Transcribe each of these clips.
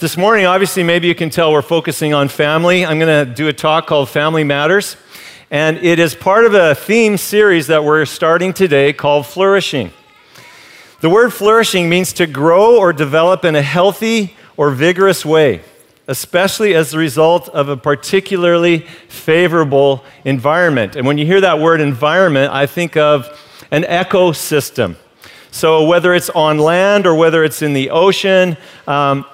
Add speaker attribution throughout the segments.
Speaker 1: This morning, obviously, maybe you can tell we're focusing on family. I'm going to do a talk called Family Matters, and it is part of a theme series that we're starting today called Flourishing. The word flourishing means to grow or develop in a healthy or vigorous way, especially as the result of a particularly favorable environment. And when you hear that word environment, I think of an ecosystem. So, whether it's on land or whether it's in the ocean, um,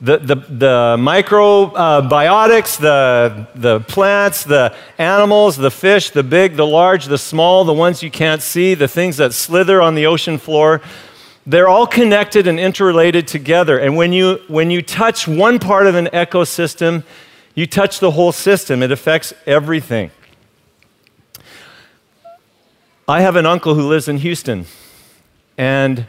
Speaker 1: the, the, the microbiotics, the, the plants, the animals, the fish, the big, the large, the small, the ones you can't see, the things that slither on the ocean floor, they're all connected and interrelated together. And when you, when you touch one part of an ecosystem, you touch the whole system. It affects everything. I have an uncle who lives in Houston, and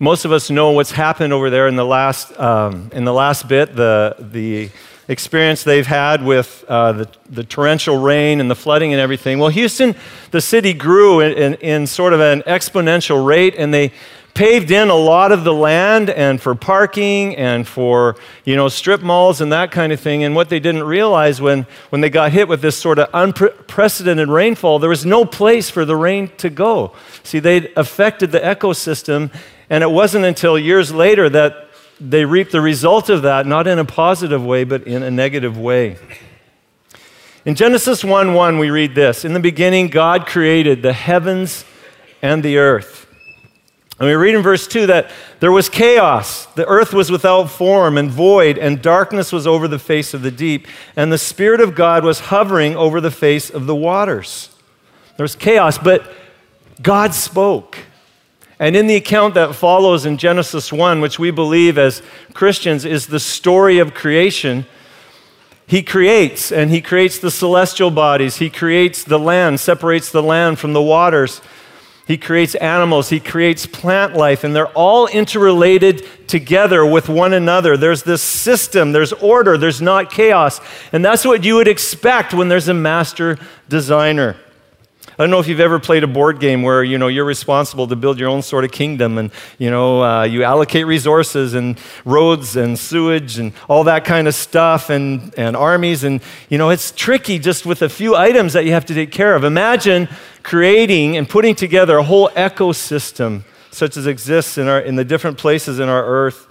Speaker 1: most of us know what's happened over there in the last, um, in the last bit, the, the experience they've had with uh, the, the torrential rain and the flooding and everything. Well, Houston, the city grew in, in, in sort of an exponential rate, and they paved in a lot of the land and for parking and for you know strip malls and that kind of thing and what they didn't realize when, when they got hit with this sort of unprecedented rainfall there was no place for the rain to go see they'd affected the ecosystem and it wasn't until years later that they reaped the result of that, not in a positive way, but in a negative way. In Genesis 1 1, we read this In the beginning, God created the heavens and the earth. And we read in verse 2 that there was chaos. The earth was without form and void, and darkness was over the face of the deep. And the Spirit of God was hovering over the face of the waters. There was chaos, but God spoke. And in the account that follows in Genesis 1, which we believe as Christians is the story of creation, he creates, and he creates the celestial bodies. He creates the land, separates the land from the waters. He creates animals, he creates plant life, and they're all interrelated together with one another. There's this system, there's order, there's not chaos. And that's what you would expect when there's a master designer. I don't know if you've ever played a board game where you know you're responsible to build your own sort of kingdom, and you know uh, you allocate resources and roads and sewage and all that kind of stuff, and and armies, and you know it's tricky just with a few items that you have to take care of. Imagine creating and putting together a whole ecosystem such as exists in our in the different places in our earth.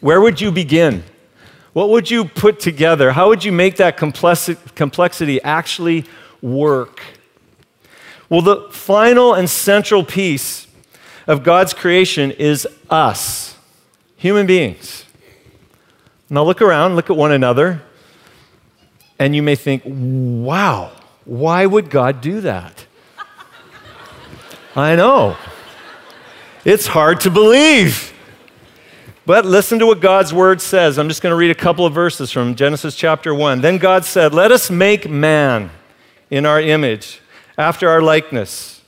Speaker 1: Where would you begin? What would you put together? How would you make that complexity actually work? Well, the final and central piece of God's creation is us, human beings. Now look around, look at one another, and you may think, wow, why would God do that? I know. It's hard to believe. But listen to what God's word says. I'm just going to read a couple of verses from Genesis chapter 1. Then God said, Let us make man in our image after our likeness.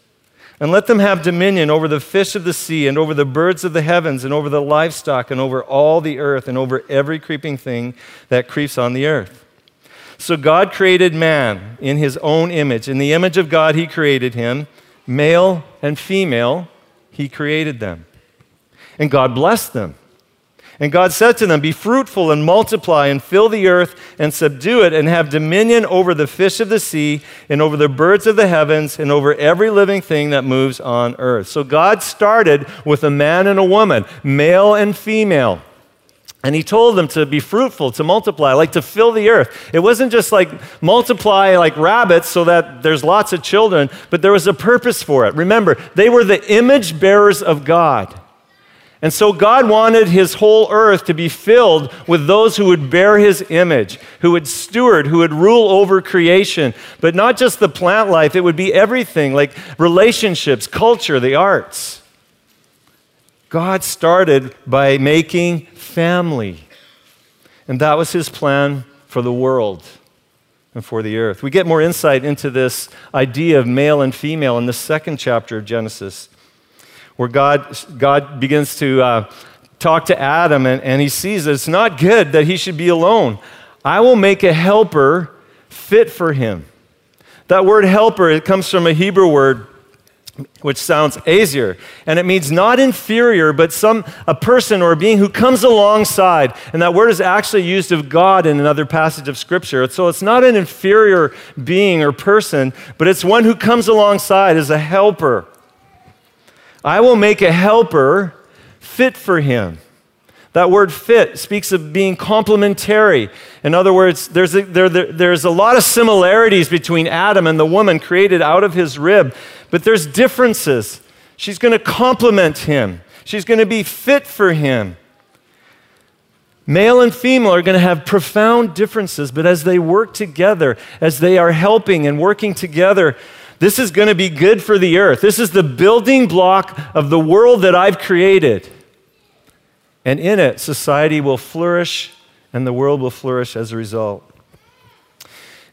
Speaker 1: And let them have dominion over the fish of the sea, and over the birds of the heavens, and over the livestock, and over all the earth, and over every creeping thing that creeps on the earth. So God created man in his own image. In the image of God, he created him. Male and female, he created them. And God blessed them. And God said to them, Be fruitful and multiply and fill the earth and subdue it and have dominion over the fish of the sea and over the birds of the heavens and over every living thing that moves on earth. So God started with a man and a woman, male and female. And he told them to be fruitful, to multiply, like to fill the earth. It wasn't just like multiply like rabbits so that there's lots of children, but there was a purpose for it. Remember, they were the image bearers of God. And so God wanted his whole earth to be filled with those who would bear his image, who would steward, who would rule over creation. But not just the plant life, it would be everything like relationships, culture, the arts. God started by making family. And that was his plan for the world and for the earth. We get more insight into this idea of male and female in the second chapter of Genesis where God, God begins to uh, talk to Adam and, and he sees that it's not good that he should be alone. I will make a helper fit for him. That word helper, it comes from a Hebrew word which sounds ezer, and it means not inferior, but some a person or a being who comes alongside. And that word is actually used of God in another passage of Scripture. So it's not an inferior being or person, but it's one who comes alongside as a helper. I will make a helper fit for him. That word fit speaks of being complementary. In other words, there's a, there, there, there's a lot of similarities between Adam and the woman created out of his rib, but there's differences. She's going to complement him, she's going to be fit for him. Male and female are going to have profound differences, but as they work together, as they are helping and working together, this is going to be good for the earth. This is the building block of the world that I've created. And in it, society will flourish and the world will flourish as a result.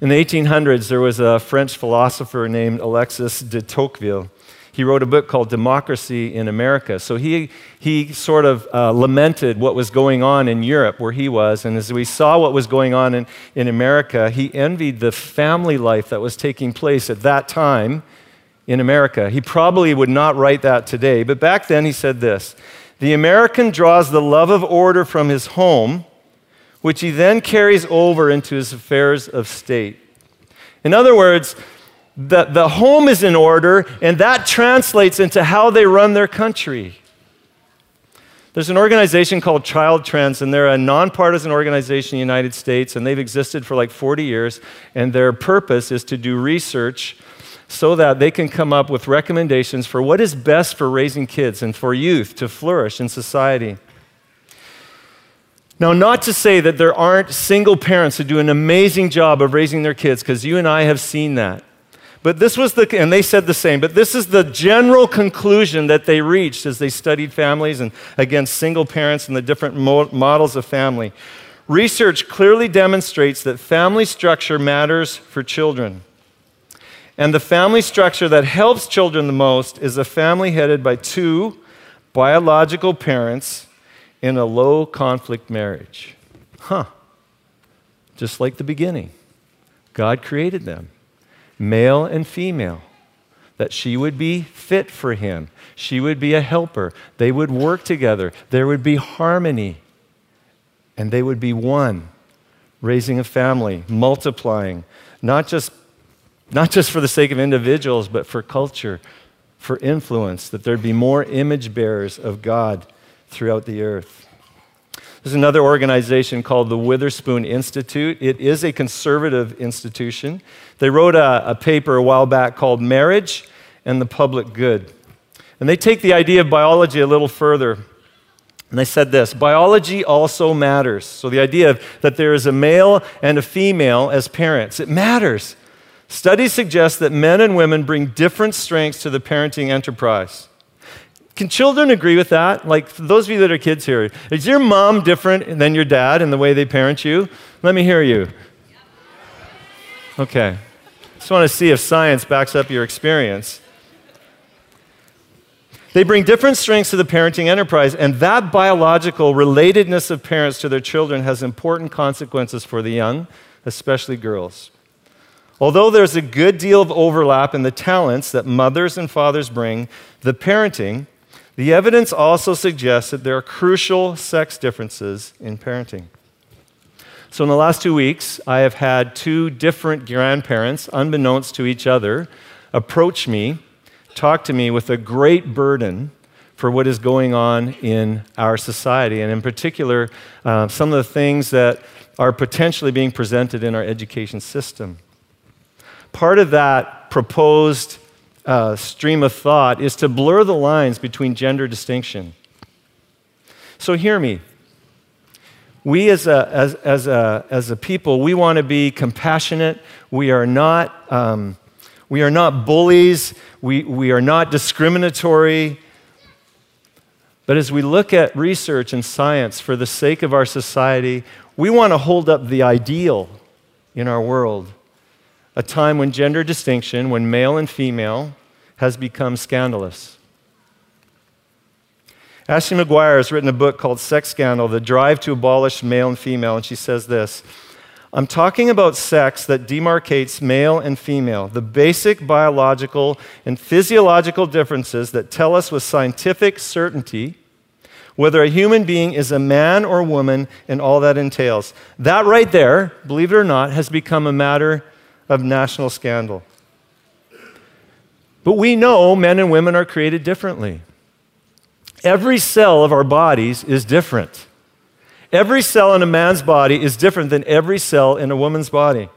Speaker 1: In the 1800s, there was a French philosopher named Alexis de Tocqueville. He wrote a book called Democracy in America. So he, he sort of uh, lamented what was going on in Europe where he was. And as we saw what was going on in, in America, he envied the family life that was taking place at that time in America. He probably would not write that today, but back then he said this the American draws the love of order from his home, which he then carries over into his affairs of state. In other words, the, the home is in order, and that translates into how they run their country. There's an organization called Child Trends, and they're a nonpartisan organization in the United States, and they've existed for like 40 years. And their purpose is to do research so that they can come up with recommendations for what is best for raising kids and for youth to flourish in society. Now, not to say that there aren't single parents who do an amazing job of raising their kids, because you and I have seen that. But this was the, and they said the same, but this is the general conclusion that they reached as they studied families and, against single parents and the different mo- models of family. Research clearly demonstrates that family structure matters for children. And the family structure that helps children the most is a family headed by two biological parents in a low conflict marriage. Huh. Just like the beginning. God created them, male and female, that she would be fit for him. She would be a helper. They would work together. There would be harmony. And they would be one, raising a family, multiplying, not just not just for the sake of individuals, but for culture, for influence, that there'd be more image bearers of God throughout the earth. There's another organization called the Witherspoon Institute. It is a conservative institution. They wrote a, a paper a while back called Marriage and the Public Good. And they take the idea of biology a little further. And they said this biology also matters. So the idea of, that there is a male and a female as parents, it matters. Studies suggest that men and women bring different strengths to the parenting enterprise. Can children agree with that? Like, those of you that are kids here, is your mom different than your dad in the way they parent you? Let me hear you. Okay. Just want to see if science backs up your experience. They bring different strengths to the parenting enterprise, and that biological relatedness of parents to their children has important consequences for the young, especially girls. Although there's a good deal of overlap in the talents that mothers and fathers bring, the parenting, the evidence also suggests that there are crucial sex differences in parenting. So, in the last two weeks, I have had two different grandparents, unbeknownst to each other, approach me, talk to me with a great burden for what is going on in our society, and in particular, uh, some of the things that are potentially being presented in our education system part of that proposed uh, stream of thought is to blur the lines between gender distinction. So, hear me. We, as a, as, as a, as a people, we want to be compassionate. We are not, um, we are not bullies. We, we are not discriminatory. But as we look at research and science for the sake of our society, we want to hold up the ideal in our world a time when gender distinction, when male and female, has become scandalous. Ashley McGuire has written a book called Sex Scandal The Drive to Abolish Male and Female, and she says this I'm talking about sex that demarcates male and female, the basic biological and physiological differences that tell us with scientific certainty whether a human being is a man or woman and all that entails. That right there, believe it or not, has become a matter of national scandal. But we know men and women are created differently. Every cell of our bodies is different. Every cell in a man's body is different than every cell in a woman's body.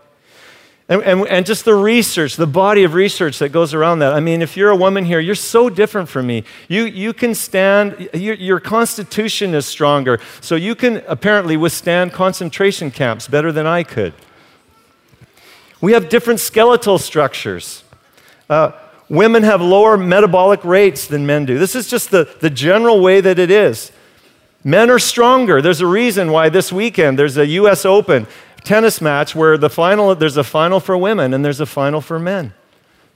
Speaker 1: And, and, and, just the research, the body of research that goes around that. I mean, if you're a woman here, you're so different from me. You, you can stand, your, your constitution is stronger, so you can apparently withstand concentration camps better than I could. We have different skeletal structures. Uh, women have lower metabolic rates than men do. This is just the, the general way that it is. Men are stronger. There's a reason why this weekend there's a US Open tennis match where the final, there's a final for women and there's a final for men.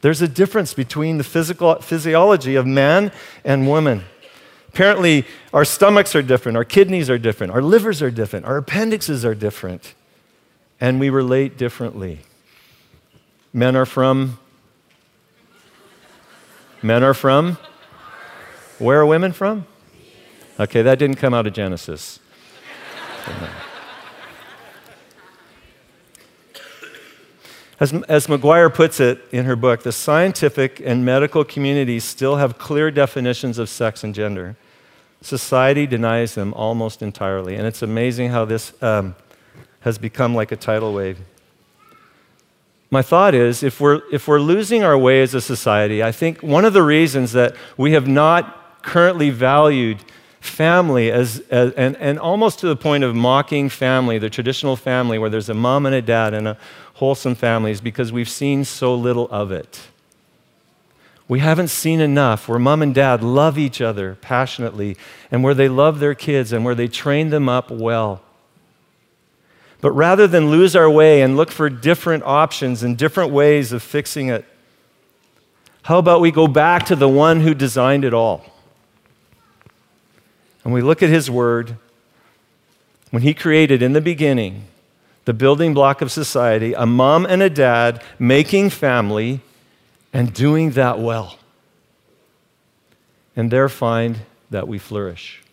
Speaker 1: There's a difference between the physical physiology of man and woman. Apparently, our stomachs are different, our kidneys are different, our livers are different, our appendixes are different, and we relate differently. Men are from. Men are from. Where are women from? Okay, that didn't come out of Genesis. As, as McGuire puts it in her book, the scientific and medical communities still have clear definitions of sex and gender. Society denies them almost entirely. And it's amazing how this um, has become like a tidal wave. My thought is if we're, if we're losing our way as a society, I think one of the reasons that we have not currently valued family as, as, and, and almost to the point of mocking family, the traditional family where there's a mom and a dad and a wholesome family, is because we've seen so little of it. We haven't seen enough where mom and dad love each other passionately and where they love their kids and where they train them up well. But rather than lose our way and look for different options and different ways of fixing it, how about we go back to the one who designed it all? and we look at His Word, when He created in the beginning the building block of society, a mom and a dad making family and doing that well. And there find that we flourish.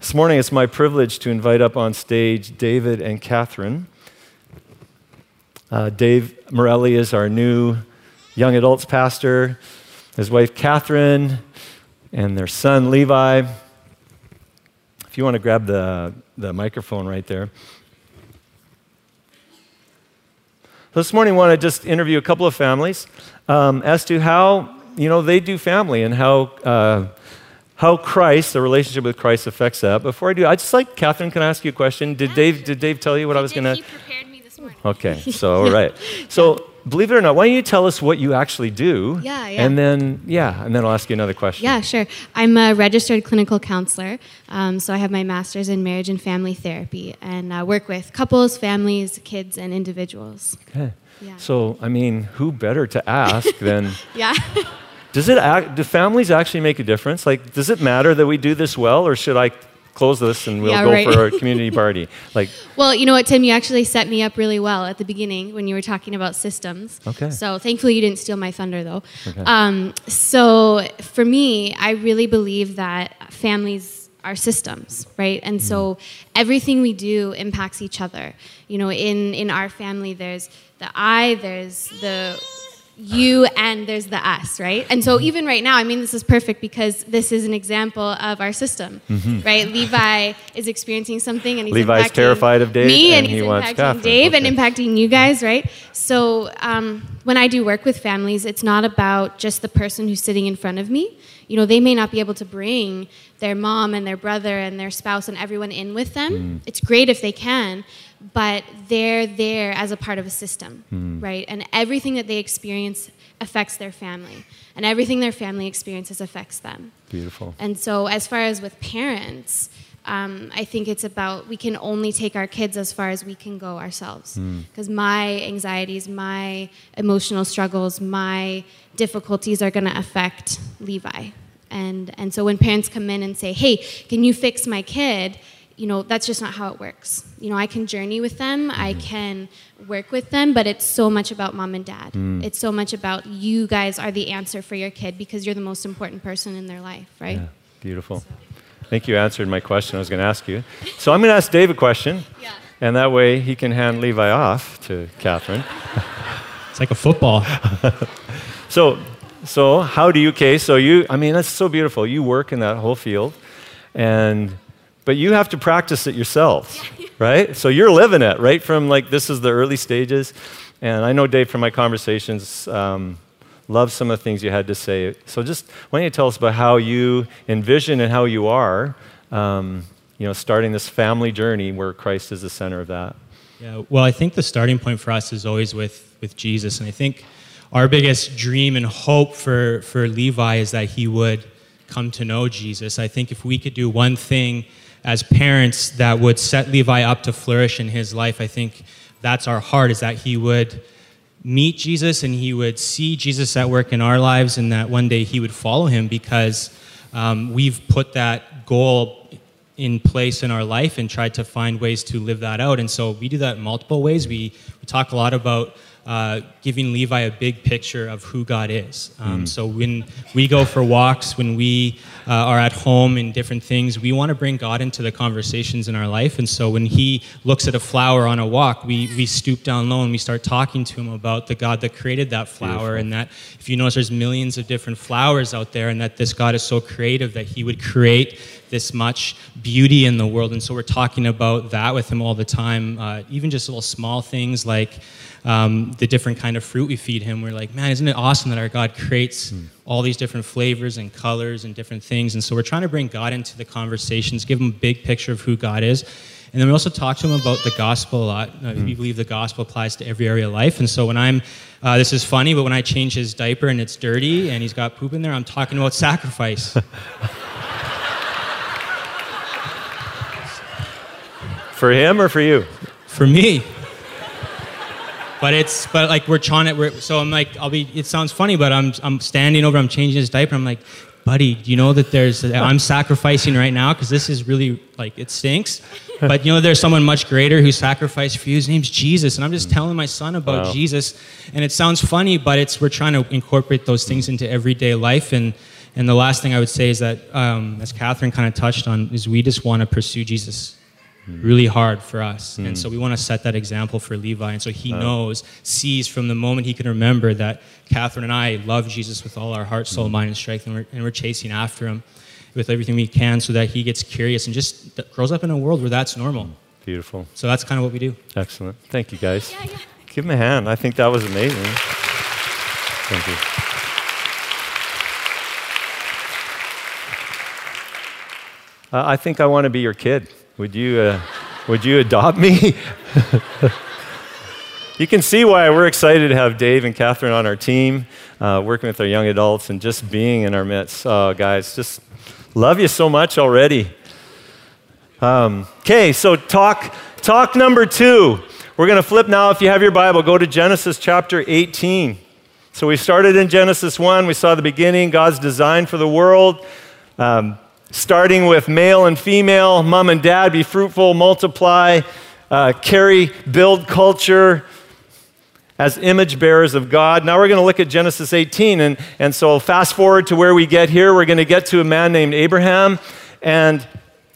Speaker 1: This morning, it's my privilege to invite up on stage David and Catherine. Uh, Dave Morelli is our new young adults pastor. His wife, Catherine, and their son Levi. If you want to grab the, the microphone right there. This morning, I want to just interview a couple of families um, as to how you know they do family and how uh, how Christ, the relationship with Christ, affects that. Before I do, I just like Catherine. Can I ask you a question? Did Dave did Dave tell you what I was going to?
Speaker 2: He prepared me this morning.
Speaker 1: Okay, so all right. So believe it or not, why don't you tell us what you actually do?
Speaker 2: Yeah, yeah.
Speaker 1: And then, yeah, and then I'll ask you another question.
Speaker 2: Yeah, sure. I'm a registered clinical counselor. Um, so I have my master's in marriage and family therapy and uh, work with couples, families, kids, and individuals.
Speaker 1: Okay. Yeah. So, I mean, who better to ask than.
Speaker 2: yeah.
Speaker 1: Does it act, do families actually make a difference? Like, does it matter that we do this well, or should I close this and we'll yeah, go right. for a community party. Like,
Speaker 2: well, you know what, Tim, you actually set me up really well at the beginning when you were talking about systems.
Speaker 1: Okay.
Speaker 2: So thankfully you didn't steal my thunder, though. Okay. Um, so for me, I really believe that families are systems, right? And so everything we do impacts each other. You know, in in our family, there's the I, there's the you and there's the us, right? And so even right now, I mean, this is perfect because this is an example of our system, mm-hmm. right? Levi is experiencing something, and he's
Speaker 1: Levi's terrified of Dave,
Speaker 2: me,
Speaker 1: and,
Speaker 2: and he's
Speaker 1: he
Speaker 2: impacting Dave, okay. and impacting you guys, right? So um, when I do work with families, it's not about just the person who's sitting in front of me. You know, they may not be able to bring their mom and their brother and their spouse and everyone in with them. Mm. It's great if they can, but they're there as a part of a system, mm. right? And everything that they experience affects their family, and everything their family experiences affects them.
Speaker 1: Beautiful.
Speaker 2: And so, as far as with parents, um, I think it's about we can only take our kids as far as we can go ourselves. Because mm. my anxieties, my emotional struggles, my difficulties are going to affect Levi. And, and so when parents come in and say, hey, can you fix my kid? You know, that's just not how it works. You know, I can journey with them, I mm-hmm. can work with them, but it's so much about mom and dad. Mm. It's so much about you guys are the answer for your kid because you're the most important person in their life, right?
Speaker 1: Yeah, beautiful. I think you answered my question I was going to ask you. So I'm going to ask Dave a question,
Speaker 2: Yeah.
Speaker 1: and that way he can hand Levi off to Catherine.
Speaker 3: It's like a football.
Speaker 1: So, so how do you, okay, so you, I mean, that's so beautiful. You work in that whole field, and, but you have to practice it yourselves, right? So you're living it, right? From like, this is the early stages. And I know Dave from my conversations, um, love some of the things you had to say. So just, why don't you tell us about how you envision and how you are, um, you know, starting this family journey where Christ is the center of that.
Speaker 3: Yeah, well, I think the starting point for us is always with, with Jesus. And I think our biggest dream and hope for, for Levi is that he would come to know Jesus. I think if we could do one thing as parents that would set Levi up to flourish in his life, I think that's our heart, is that he would meet Jesus and he would see Jesus at work in our lives and that one day he would follow him because um, we've put that goal in place in our life and tried to find ways to live that out. And so we do that in multiple ways. We, we talk a lot about uh, giving Levi a big picture of who God is. Um, So when we go for walks, when we uh, are at home and different things, we want to bring God into the conversations in our life. And so when he looks at a flower on a walk, we, we stoop down low and we start talking to him about the God that created that flower. And that if you notice, there's millions of different flowers out there, and that this God is so creative that he would create this much beauty in the world. And so we're talking about that with him all the time, uh, even just little small things like um, the different kind of fruit we feed him. We're like, man, isn't it awesome that our God creates all these different flavors and colors and different things? And so we're trying to bring God into the conversations, give him a big picture of who God is. And then we also talk to him about the gospel a lot. Uh, We believe the gospel applies to every area of life. And so when I'm, uh, this is funny, but when I change his diaper and it's dirty and he's got poop in there, I'm talking about sacrifice.
Speaker 1: For him or for you?
Speaker 3: for me. But it's but like we're trying to. We're, so I'm like I'll be. It sounds funny, but I'm I'm standing over. I'm changing his diaper. I'm like, buddy, do you know that there's I'm sacrificing right now because this is really like it stinks. But you know there's someone much greater who sacrificed for you. His name's Jesus, and I'm just telling my son about
Speaker 1: Wow.
Speaker 3: Jesus. And it sounds funny, but it's we're trying to incorporate those things into everyday life. And and the last thing I would say is that, um, as Catherine kind of touched on, is we just want to pursue Jesus really hard for us. And hmm. so we want to set that example for Levi. And so he uh. knows, sees from the moment he can remember that Catherine and I love Jesus with all our heart, soul, hmm. mind, and strength, and we're, and we're chasing after him with everything we can so that he gets curious and just grows up in a world where that's normal. Hmm.
Speaker 1: Beautiful.
Speaker 3: So that's kind of what we do.
Speaker 1: Excellent. Thank you, guys. Give him a hand. I think that was amazing. Thank you. Uh, I think I want to be your kid. Would you, uh, would you adopt me? you can see why we're excited to have Dave and Catherine on our team, uh, working with our young adults and just being in our midst. Oh, guys, just love you so much already. Okay, so talk talk number two. We're going to flip now. If you have your Bible, go to Genesis chapter 18. So we started in Genesis 1. We saw the beginning, God's design for the world, um, starting with male and female, mom and dad, be fruitful, multiply, uh, carry, build culture as image bearers of God. Now we're going to look at Genesis 18. And, and so fast forward to where we get here. We're going to get to a man named Abraham. And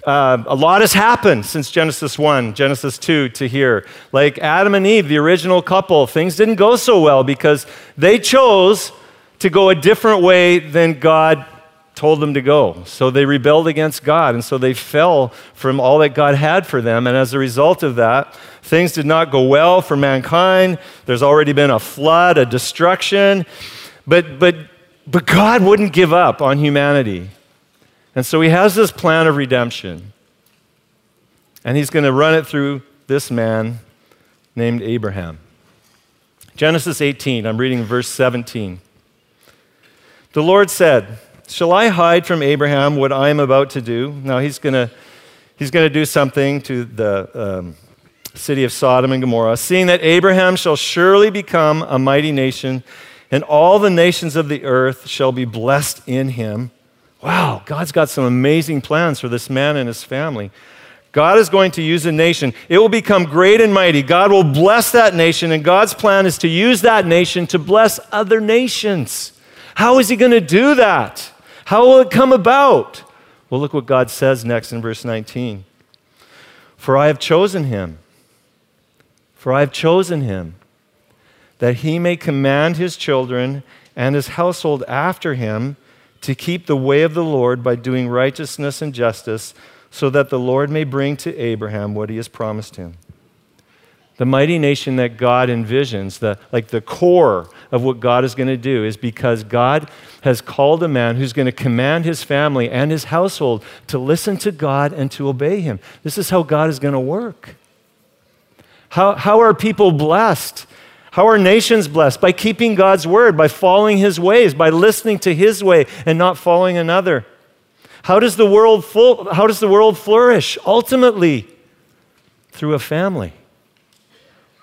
Speaker 1: uh, a lot has happened since Genesis 1, Genesis 2 to here. Like Adam and Eve, the original couple, things didn't go so well because they chose to go a different way than God told them to go. So they rebelled against God, and so they fell from all that God had for them. And as a result of that, things did not go well for mankind. There's already been a flood, a destruction. But, but, but God wouldn't give up on humanity. And so he has this plan of redemption. And he's going to run it through this man named Abraham. Genesis 18, I'm reading verse 17. The Lord said, Shall I hide from Abraham what I am about to do? Now he's going to he's going to do something to the um, city of Sodom and Gomorrah, seeing that Abraham shall surely become a mighty nation, and all the nations of the earth shall be blessed in him. Wow, God's got some amazing plans for this man and his family. God is going to use a nation. It will become great and mighty. God will bless that nation, and God's plan is to use that nation to bless other nations. How is He going to do that? How will it come about? Well, look what God says next in verse 19. For I have chosen him, for I have chosen him, that he may command his children and his household after him to keep the way of the Lord by doing righteousness and justice so that the Lord may bring to Abraham what he has promised him. The mighty nation that God envisions, the, like the core of what God is going to do, is because God has called a man who's going to command his family and his household to listen to God and to obey him. This is how God is going to work. How, how are people blessed? How are nations blessed? By keeping God's word, by following his ways, by listening to his way and not following another. How does the world, full, how does the world flourish? Ultimately, through a family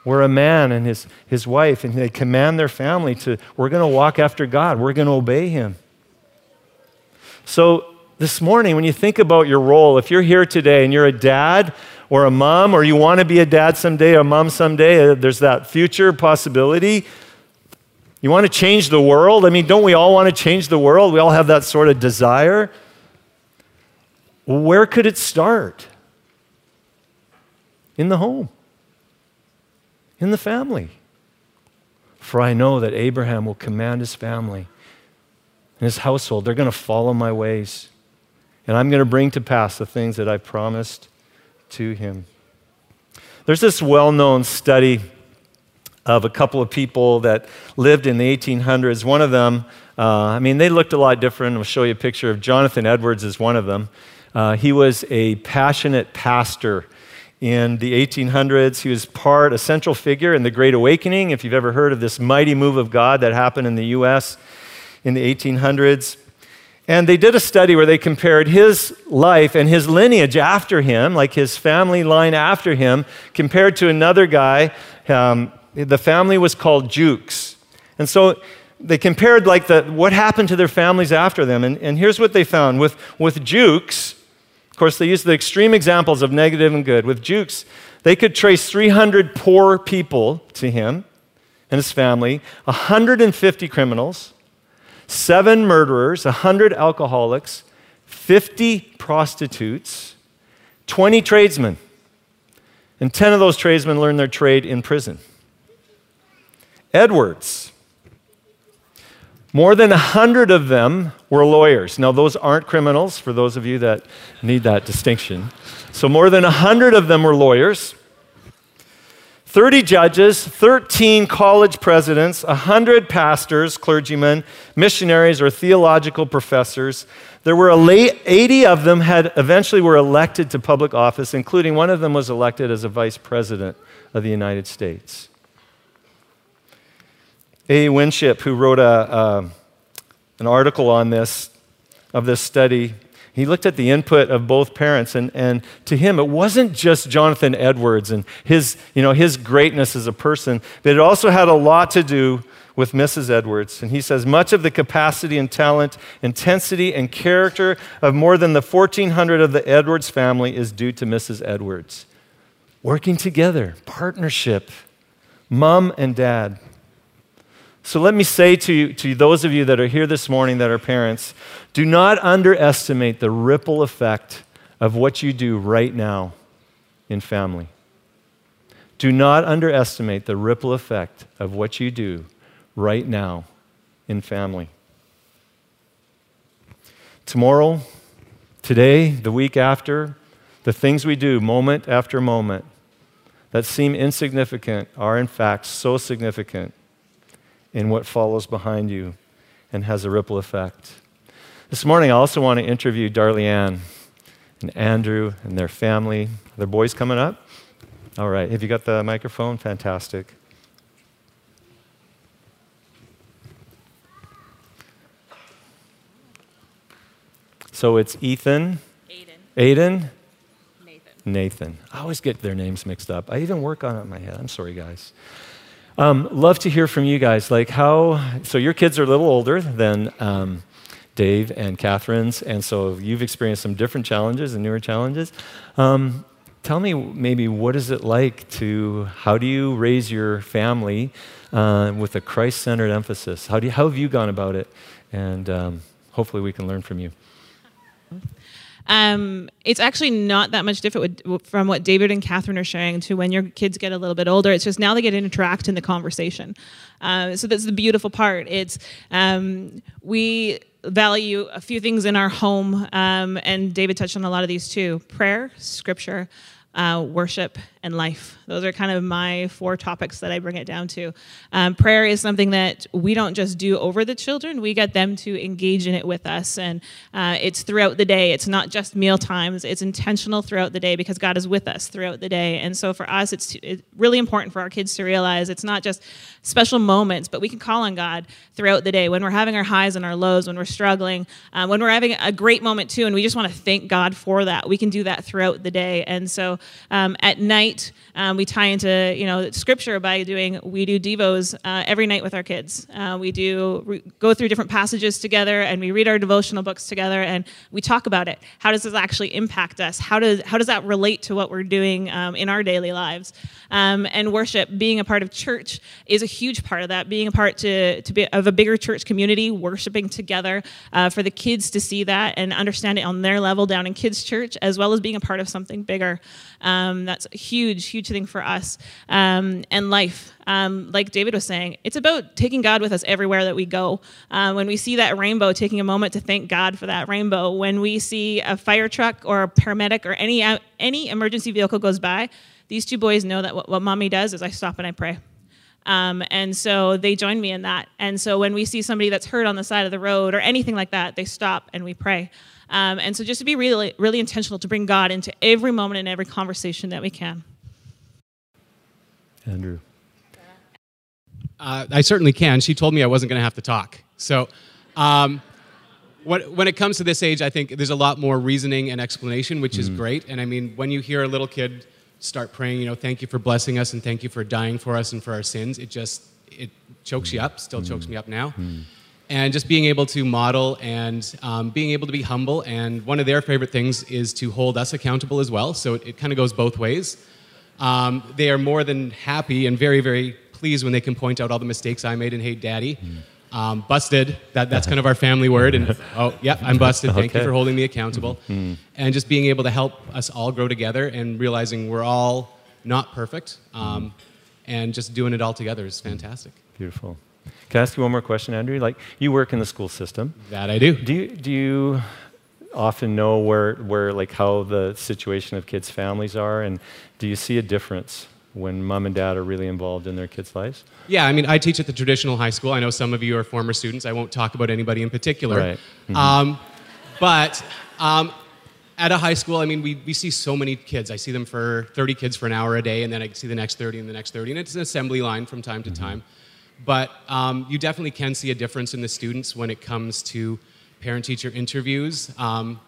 Speaker 1: where a man and his, his wife and they command their family to we're going to walk after god. We're going to obey him. So this morning when you think about your role if you're here today and you're a dad or a mom or you want to be a dad someday or a mom someday uh, there's that future possibility. You want to change the world? I mean don't we all want to change the world? We all have that sort of desire. Where could it start? In the home, in the family. For I know that Abraham will command his family and his household. They're going to follow my ways. And I'm going to bring to pass the things that I promised to him. There's this well known study of a couple of people that lived in the 1800s. One of them, uh, I mean, they looked a lot different. I'll show you a picture of Jonathan Edwards is one of them. Uh, he was a passionate pastor in the 1800s. He was part, a central figure in the Great Awakening, if you've ever heard of this mighty move of God that happened in the U.S. in the 1800s. And they did a study where they compared his life and his lineage after him, like his family line after him, compared to another guy. Um, the family was called Jukes. And so they compared like the, what happened to their families after them. And, and here's what they found. With, with Jukes, course, they used the extreme examples of negative and good. With Jukes, they could trace 300 poor people to him and his family, 150 criminals, seven murderers, 100 alcoholics, 50 prostitutes, 20 tradesmen. And 10 of those tradesmen learned their trade in prison. Edwards, more than a hundred of them were lawyers. Now, those aren't criminals, for those of you that need that distinction. So, more than a hundred of them were lawyers. 30 judges, 13 college presidents, 100 pastors, clergymen, missionaries, or theological professors. There were 80 of them had eventually were elected to public office, including one of them was elected as a vice president of the United States. A. Winship, who wrote a, an article on this, of this study, he looked at the input of both parents, and, and to him, it wasn't just Jonathan Edwards and his, you know, his greatness as a person, but it also had a lot to do with Mrs. Edwards. And he says, much of the capacity and talent, intensity, and character of more than the 1,400 of the Edwards family is due to Mrs. Edwards. Working together, partnership, mom and dad. So let me say to, you, to those of you that are here this morning that are parents do not underestimate the ripple effect of what you do right now in family. Do not underestimate the ripple effect of what you do right now in family. Tomorrow, today, the week after, the things we do moment after moment that seem insignificant are in fact so significant in what follows behind you and has a ripple effect. This morning, I also want to interview Darlie Ann and Andrew and their family. Are their boys coming up? All right. Have you got the microphone? Fantastic. So it's Ethan.
Speaker 4: Aiden.
Speaker 1: Aiden.
Speaker 4: Nathan.
Speaker 1: Nathan. I always get their names mixed up. I even work on it in my head. I'm sorry, guys. Um, love to hear from you guys. Like how, so your kids are a little older than um, Dave and Catherine's, and so you've experienced some different challenges and newer challenges. Um, tell me maybe what is it like to, how do you raise your family uh, with a Christ centered emphasis? How, do you, how have you gone about it? And um, hopefully we can learn from you.
Speaker 4: Um, it's actually not that much different with, from what David and Catherine are sharing to when your kids get a little bit older. It's just now they get to interact in the conversation. Uh, so that's the beautiful part. It's um, we value a few things in our home, um, and David touched on a lot of these too: prayer, scripture, uh, worship, and life. Those are kind of my four topics that I bring it down to. Um, prayer is something that we don't just do over the children, we get them to engage in it with us. And uh, it's throughout the day, it's not just meal times, it's intentional throughout the day because God is with us throughout the day. And so for us, it's, it's really important for our kids to realize it's not just special moments, but we can call on God throughout the day when we're having our highs and our lows, when we're struggling, uh, when we're having a great moment too, and we just want to thank God for that. We can do that throughout the day. And so um, at night, um, we tie into you know scripture by doing we do devos uh, every night with our kids. Uh, we do re- go through different passages together, and we read our devotional books together, and we talk about it. How does this actually impact us? How does how does that relate to what we're doing um, in our daily lives? Um, and worship, being a part of church, is a huge part of that. Being a part to to be of a bigger church community, worshiping together uh, for the kids to see that and understand it on their level down in kids' church, as well as being a part of something bigger. Um, that's a huge, huge thing for us. Um, and life, um, like David was saying, it's about taking God with us everywhere that we go. Uh, when we see that rainbow, taking a moment to thank God for that rainbow. When we see a fire truck or a paramedic or any uh, any emergency vehicle goes by, these two boys know that what, what mommy does is I stop and I pray. Um, and so they join me in that. And so when we see somebody that's hurt on the side of the road or anything like that, they stop and we pray. Um, and so just to be really, really intentional to bring God into every moment and every conversation that we can.
Speaker 1: Andrew.
Speaker 5: Uh, I certainly can. She told me I wasn't going to have to talk. So, um, what, when it comes to this age, I think there's a lot more reasoning and explanation, which is great. And I mean, when you hear a little kid start praying, you know, thank you for blessing us and thank you for dying for us and for our sins, it just it chokes you up. Still chokes me up now. And just being able to model and um, being able to be humble. And one of their favorite things is to hold us accountable as well. So it, it kind of goes both ways. Um, they are more than happy and very, very pleased when they can point out all the mistakes I made and hey, daddy. Um, busted, that, that's kind of our family word. And oh, yeah, I'm busted. Thank you for holding me accountable. And just being able to help us all grow together and realizing we're all not perfect. Um, and just doing it all together is fantastic.
Speaker 1: Beautiful. Can I ask you one more question, Andrew? Like, you work in the school system.
Speaker 5: That I do.
Speaker 1: Do you, do you often know where, where, like, how the situation of kids' families are? And do you see a difference when mom and dad are really involved in their kids' lives?
Speaker 5: Yeah, I mean, I teach at the traditional high school. I know some of you are former students. I won't talk about anybody in particular.
Speaker 1: Right. Mm-hmm.
Speaker 5: Um, but um, at a high school, I mean, we, we see so many kids. I see them for 30 kids for an hour a day, and then I see the next 30 and the next 30. And it's an assembly line from time to
Speaker 1: Mm-hmm.
Speaker 5: time. But um, you definitely can see a difference in the students when it comes to parent teacher interviews. Um,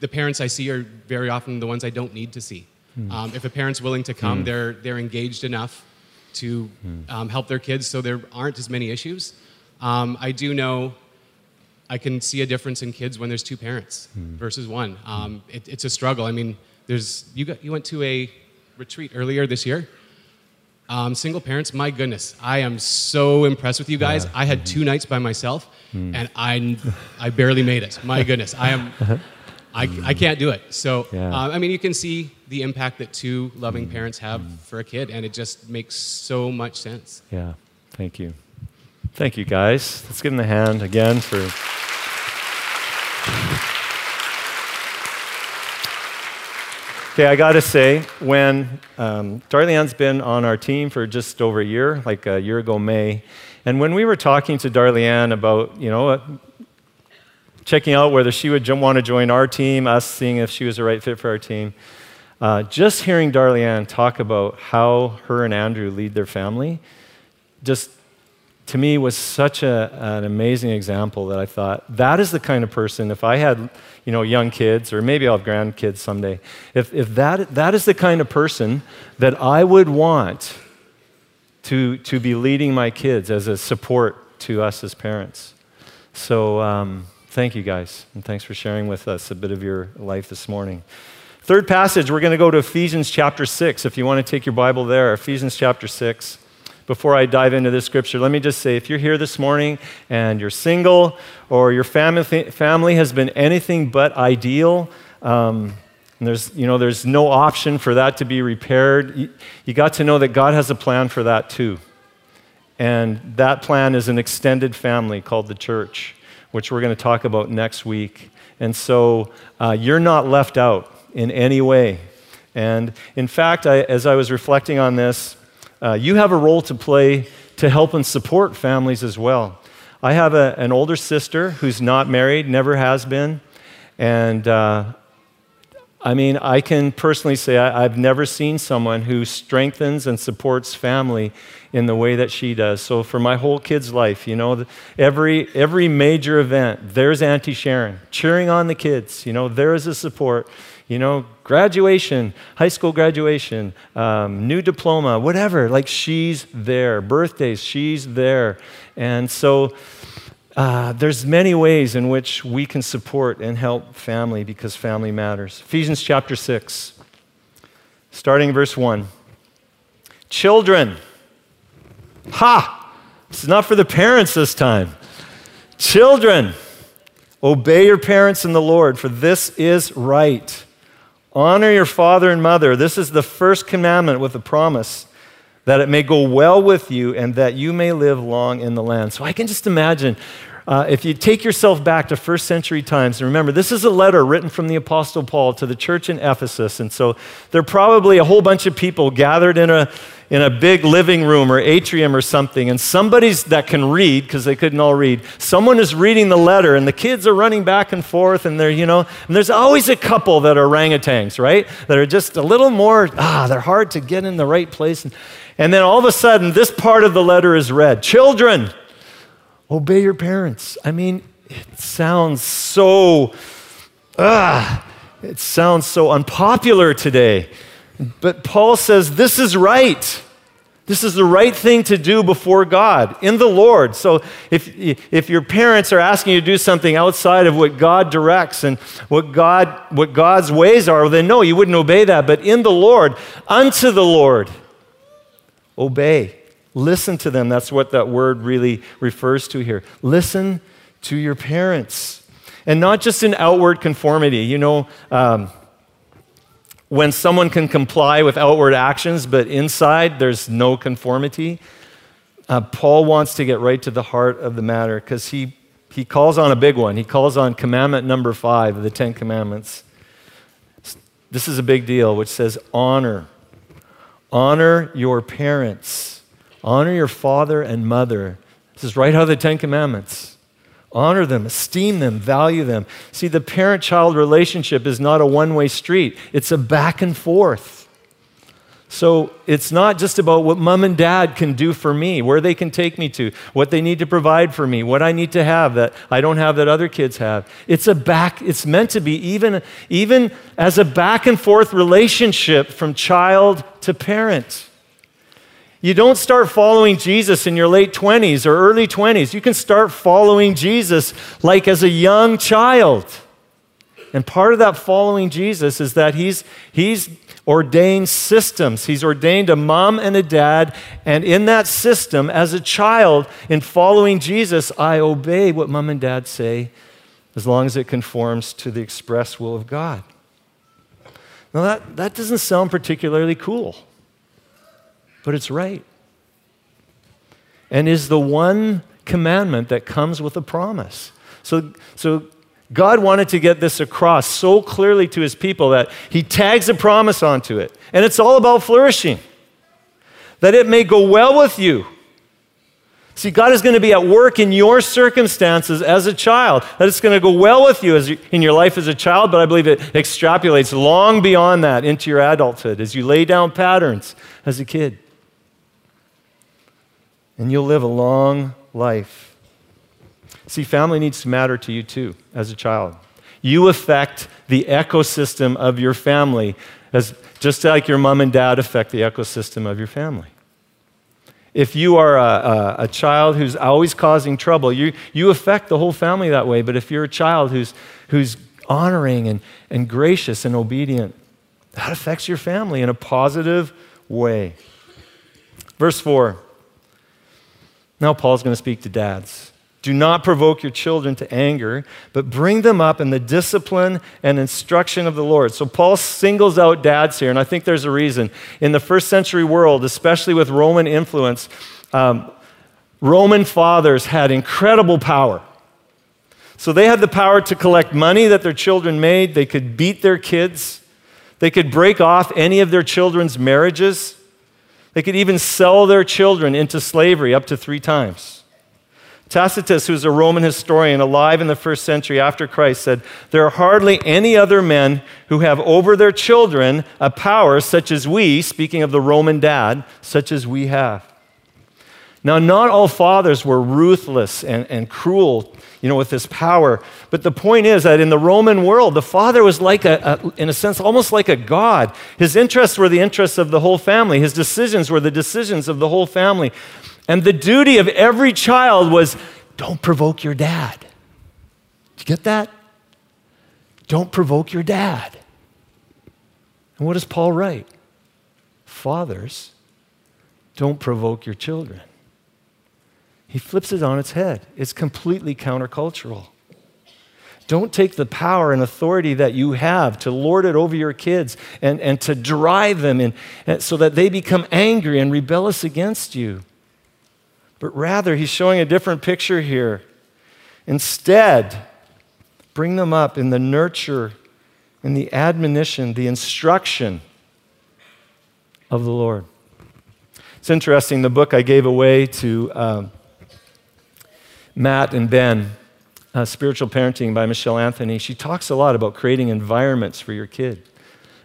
Speaker 5: the parents I see are very often the ones I don't need to see.
Speaker 1: Hmm.
Speaker 5: Um, if a parent's willing to come, they're, they're engaged enough to um, help their kids so there aren't as many issues. Um, I do know I can see a difference in kids when there's two parents
Speaker 1: Hmm.
Speaker 5: versus one. Um, it, it's a struggle. I mean, there's, you, got, you went to a retreat earlier this year. Um, single parents, my goodness, I am so impressed with you guys. I had two nights by myself,
Speaker 1: Hmm.
Speaker 5: and I, I barely made it. My goodness, I am, I, I can't do it. So,
Speaker 1: Yeah.
Speaker 5: uh, I mean, you can see the impact that two loving parents have for a kid, and it just makes so much sense.
Speaker 1: Yeah, thank you. Thank you, guys. Let's give them a hand again for. Okay, I gotta say, when um, Darlene's been on our team for just over a year, like a year ago May, and when we were talking to Darlene about, you know, checking out whether she would want to join our team, us seeing if she was the right fit for our team, uh, just hearing Darlene talk about how her and Andrew lead their family, just to me was such a, an amazing example that I thought that is the kind of person if I had you know young kids or maybe I'll have grandkids someday if, if that, that is the kind of person that I would want to, to be leading my kids as a support to us as parents so um, thank you guys and thanks for sharing with us a bit of your life this morning Third passage, we're going to go to Ephesians chapter 6, if you want to take your Bible there. Ephesians chapter 6. Before I dive into this scripture, let me just say if you're here this morning and you're single or your family, family has been anything but ideal, um, and there's, you know, there's no option for that to be repaired, you, you got to know that God has a plan for that too. And that plan is an extended family called the church, which we're going to talk about next week. And so uh, you're not left out in any way. And in fact, I, as I was reflecting on this, uh, you have a role to play to help and support families as well. I have a, an older sister who's not married, never has been. And uh, I mean, I can personally say I, have never seen someone who strengthens and supports family in the way that she does. So for my whole kid's life, you know, every every major event, there's Auntie Sharon cheering on the kids. You know, there is a support you know, graduation, high school graduation, um, new diploma, whatever. Like she's there. Birthdays, she's there. And so uh, there's many ways in which we can support and help family because family matters. Ephesians chapter 6, starting verse 1. Children. Ha! This is not for the parents this time. Children, obey your parents in the Lord, for this is right. Honor your father and mother. This is the first commandment with a promise that it may go well with you and that you may live long in the land. So I can just imagine uh, if you take yourself back to first century times, and remember, this is a letter written from the Apostle Paul to the church in Ephesus. And so there are probably a whole bunch of people gathered in a, in a big living room or atrium or something, and somebody's that can read, because they couldn't all read, someone is reading the letter, and the kids are running back and forth, and they're, you know, and there's always a couple that are orangutans, right? That are just a little more, ah, they're hard to get in the right place. And, and then all of a sudden, this part of the letter is read Children, Obey your parents. I mean, it sounds so, ah, it sounds so unpopular today. But Paul says this is right. This is the right thing to do before God, in the Lord. So if, if your parents are asking you to do something outside of what God directs and what, God, what God's ways are, then no, you wouldn't obey that. But in the Lord, unto the Lord, obey. Listen to them. That's what that word really refers to here. Listen to your parents. And not just in outward conformity. You know, um, when someone can comply with outward actions, but inside there's no conformity, uh, Paul wants to get right to the heart of the matter because he, he calls on a big one. He calls on commandment number five of the Ten Commandments. This is a big deal, which says, honor. Honor your parents. Honor your father and mother. This is right out of the Ten Commandments. Honor them, esteem them, value them. See, the parent child relationship is not a one way street, it's a back and forth. So it's not just about what mom and dad can do for me, where they can take me to, what they need to provide for me, what I need to have that I don't have that other kids have. It's a back, it's meant to be even, even as a back and forth relationship from child to parent. You don't start following Jesus in your late 20s or early 20s. You can start following Jesus like as a young child. And part of that following Jesus is that he's, he's ordained systems. He's ordained a mom and a dad. And in that system, as a child, in following Jesus, I obey what mom and dad say as long as it conforms to the express will of God. Now, that, that doesn't sound particularly cool but it's right. And is the one commandment that comes with a promise. So, so God wanted to get this across so clearly to his people that he tags a promise onto it. And it's all about flourishing, that it may go well with you. See, God is going to be at work in your circumstances as a child. That it's going to go well with you, you in your life as a child, but I believe it extrapolates long beyond that into your adulthood as you lay down patterns as a kid and you'll live a long life. See, family needs to matter to you too as a child. You affect the ecosystem of your family as just like your mom and dad affect the ecosystem of your family. If you are a, a, a, child who's always causing trouble, you, you affect the whole family that way. But if you're a child who's, who's honoring and, and gracious and obedient, That affects your family in a positive way. Verse 4. Now, Paul's going to speak to dads. Do not provoke your children to anger, but bring them up in the discipline and instruction of the Lord. So, Paul singles out dads here, and I think there's a reason. In the first century world, especially with Roman influence, um, Roman fathers had incredible power. So, they had the power to collect money that their children made, they could beat their kids, they could break off any of their children's marriages, they could even sell their children into slavery up to three times. Tacitus, who's a Roman historian alive in the first century after Christ, said, There are hardly any other men who have over their children a power such as we, speaking of the Roman dad, such as we have. Now, not all fathers were ruthless and, and cruel, you know, with this power. But the point is that in the Roman world, the father was like a, a, in a sense, almost like a god. His interests were the interests of the whole family. His decisions were the decisions of the whole family. And the duty of every child was don't provoke your dad. Did you get that? Don't provoke your dad. And what does Paul write? Fathers, don't provoke your children. He flips it on its head. It's completely countercultural. Don't take the power and authority that you have to lord it over your kids and, and to drive them in, so that they become angry and rebellious against you. But rather, he's showing a different picture here. Instead, bring them up in the nurture, in the admonition, the instruction of the Lord. It's interesting, the book I gave away to um, Matt and Ben, uh, Spiritual Parenting by Michelle Anthony, she talks a lot about creating environments for your kid.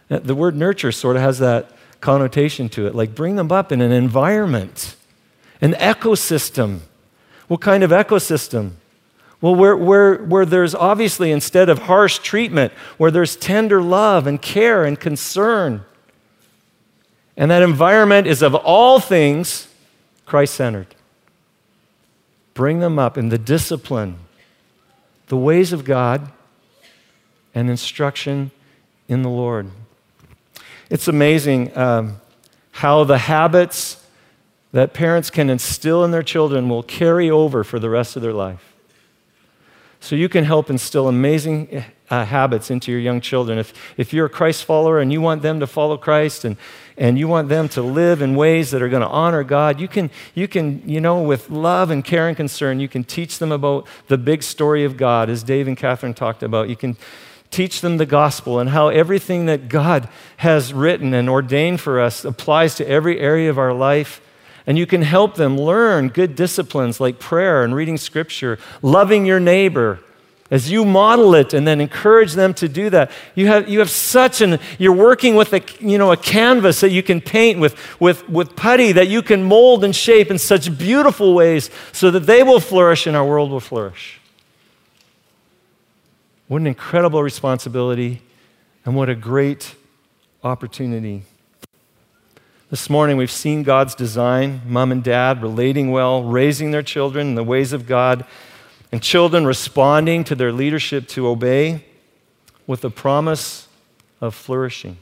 Speaker 1: Uh, the word nurture sort of has that connotation to it, like bring them up in an environment an ecosystem. What kind of ecosystem? Well, where, where, where there's obviously, instead of harsh treatment, where there's tender love and care and concern. And that environment is of all things Christ centered. Bring them up in the discipline, the ways of God, and instruction in the Lord. It's amazing um, how the habits that parents can instill in their children will carry over for the rest of their life. So you can help instill amazing uh, habits into your young children. If, if you're a Christ follower and you want them to follow Christ and, and you want them to live in ways that are going to honor God, you can, you can, you know, with love and care and concern, you can teach them about the big story of God, as Dave and Catherine talked about. You can teach them the gospel and how everything that God has written and ordained for us applies to every area of our life and you can help them learn good disciplines like prayer and reading scripture, loving your neighbor. As you model it and then encourage them to do that, you have, you have such an, you're working with a, you know, a canvas that you can paint with, with, with putty that you can mold and shape in such beautiful ways so that they will flourish and our world will flourish. What an incredible responsibility and what a great opportunity. This morning, we've seen God's design mom and dad relating well, raising their children in the ways of God, and children responding to their leadership to obey with the promise of flourishing.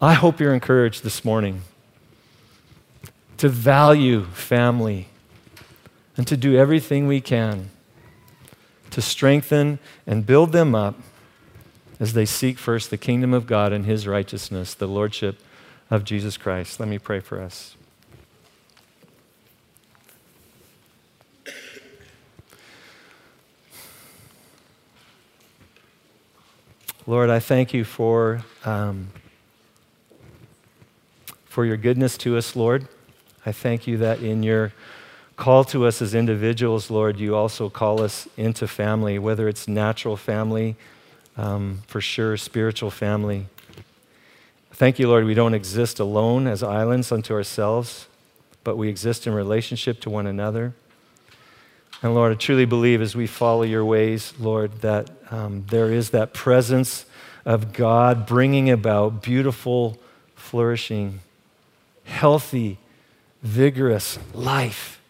Speaker 1: I hope you're encouraged this morning to value family and to do everything we can to strengthen and build them up as they seek first the kingdom of God and his righteousness, the lordship of Jesus Christ. Let me pray for us. Lord, I thank you for, um, for your goodness to us, Lord. I thank you that in your call to us as individuals, Lord, you also call us into family, whether it's natural family um, for sure, spiritual family. Thank you, Lord, we don't exist alone as islands unto ourselves, but we exist in relationship to one another. And Lord, I truly believe as we follow your ways, Lord, that um, there is that presence of God bringing about beautiful, flourishing, healthy, vigorous life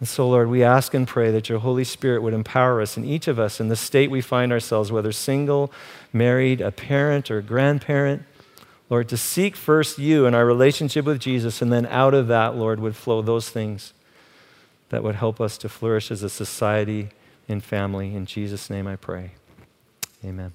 Speaker 1: And so, Lord, we ask and pray that your Holy Spirit would empower us and each of us in the state we find ourselves, whether single, married, a parent, or a grandparent. Lord, to seek first you and our relationship with Jesus, and then out of that, Lord, would flow those things that would help us to flourish as a society and family. In Jesus' name I pray. Amen.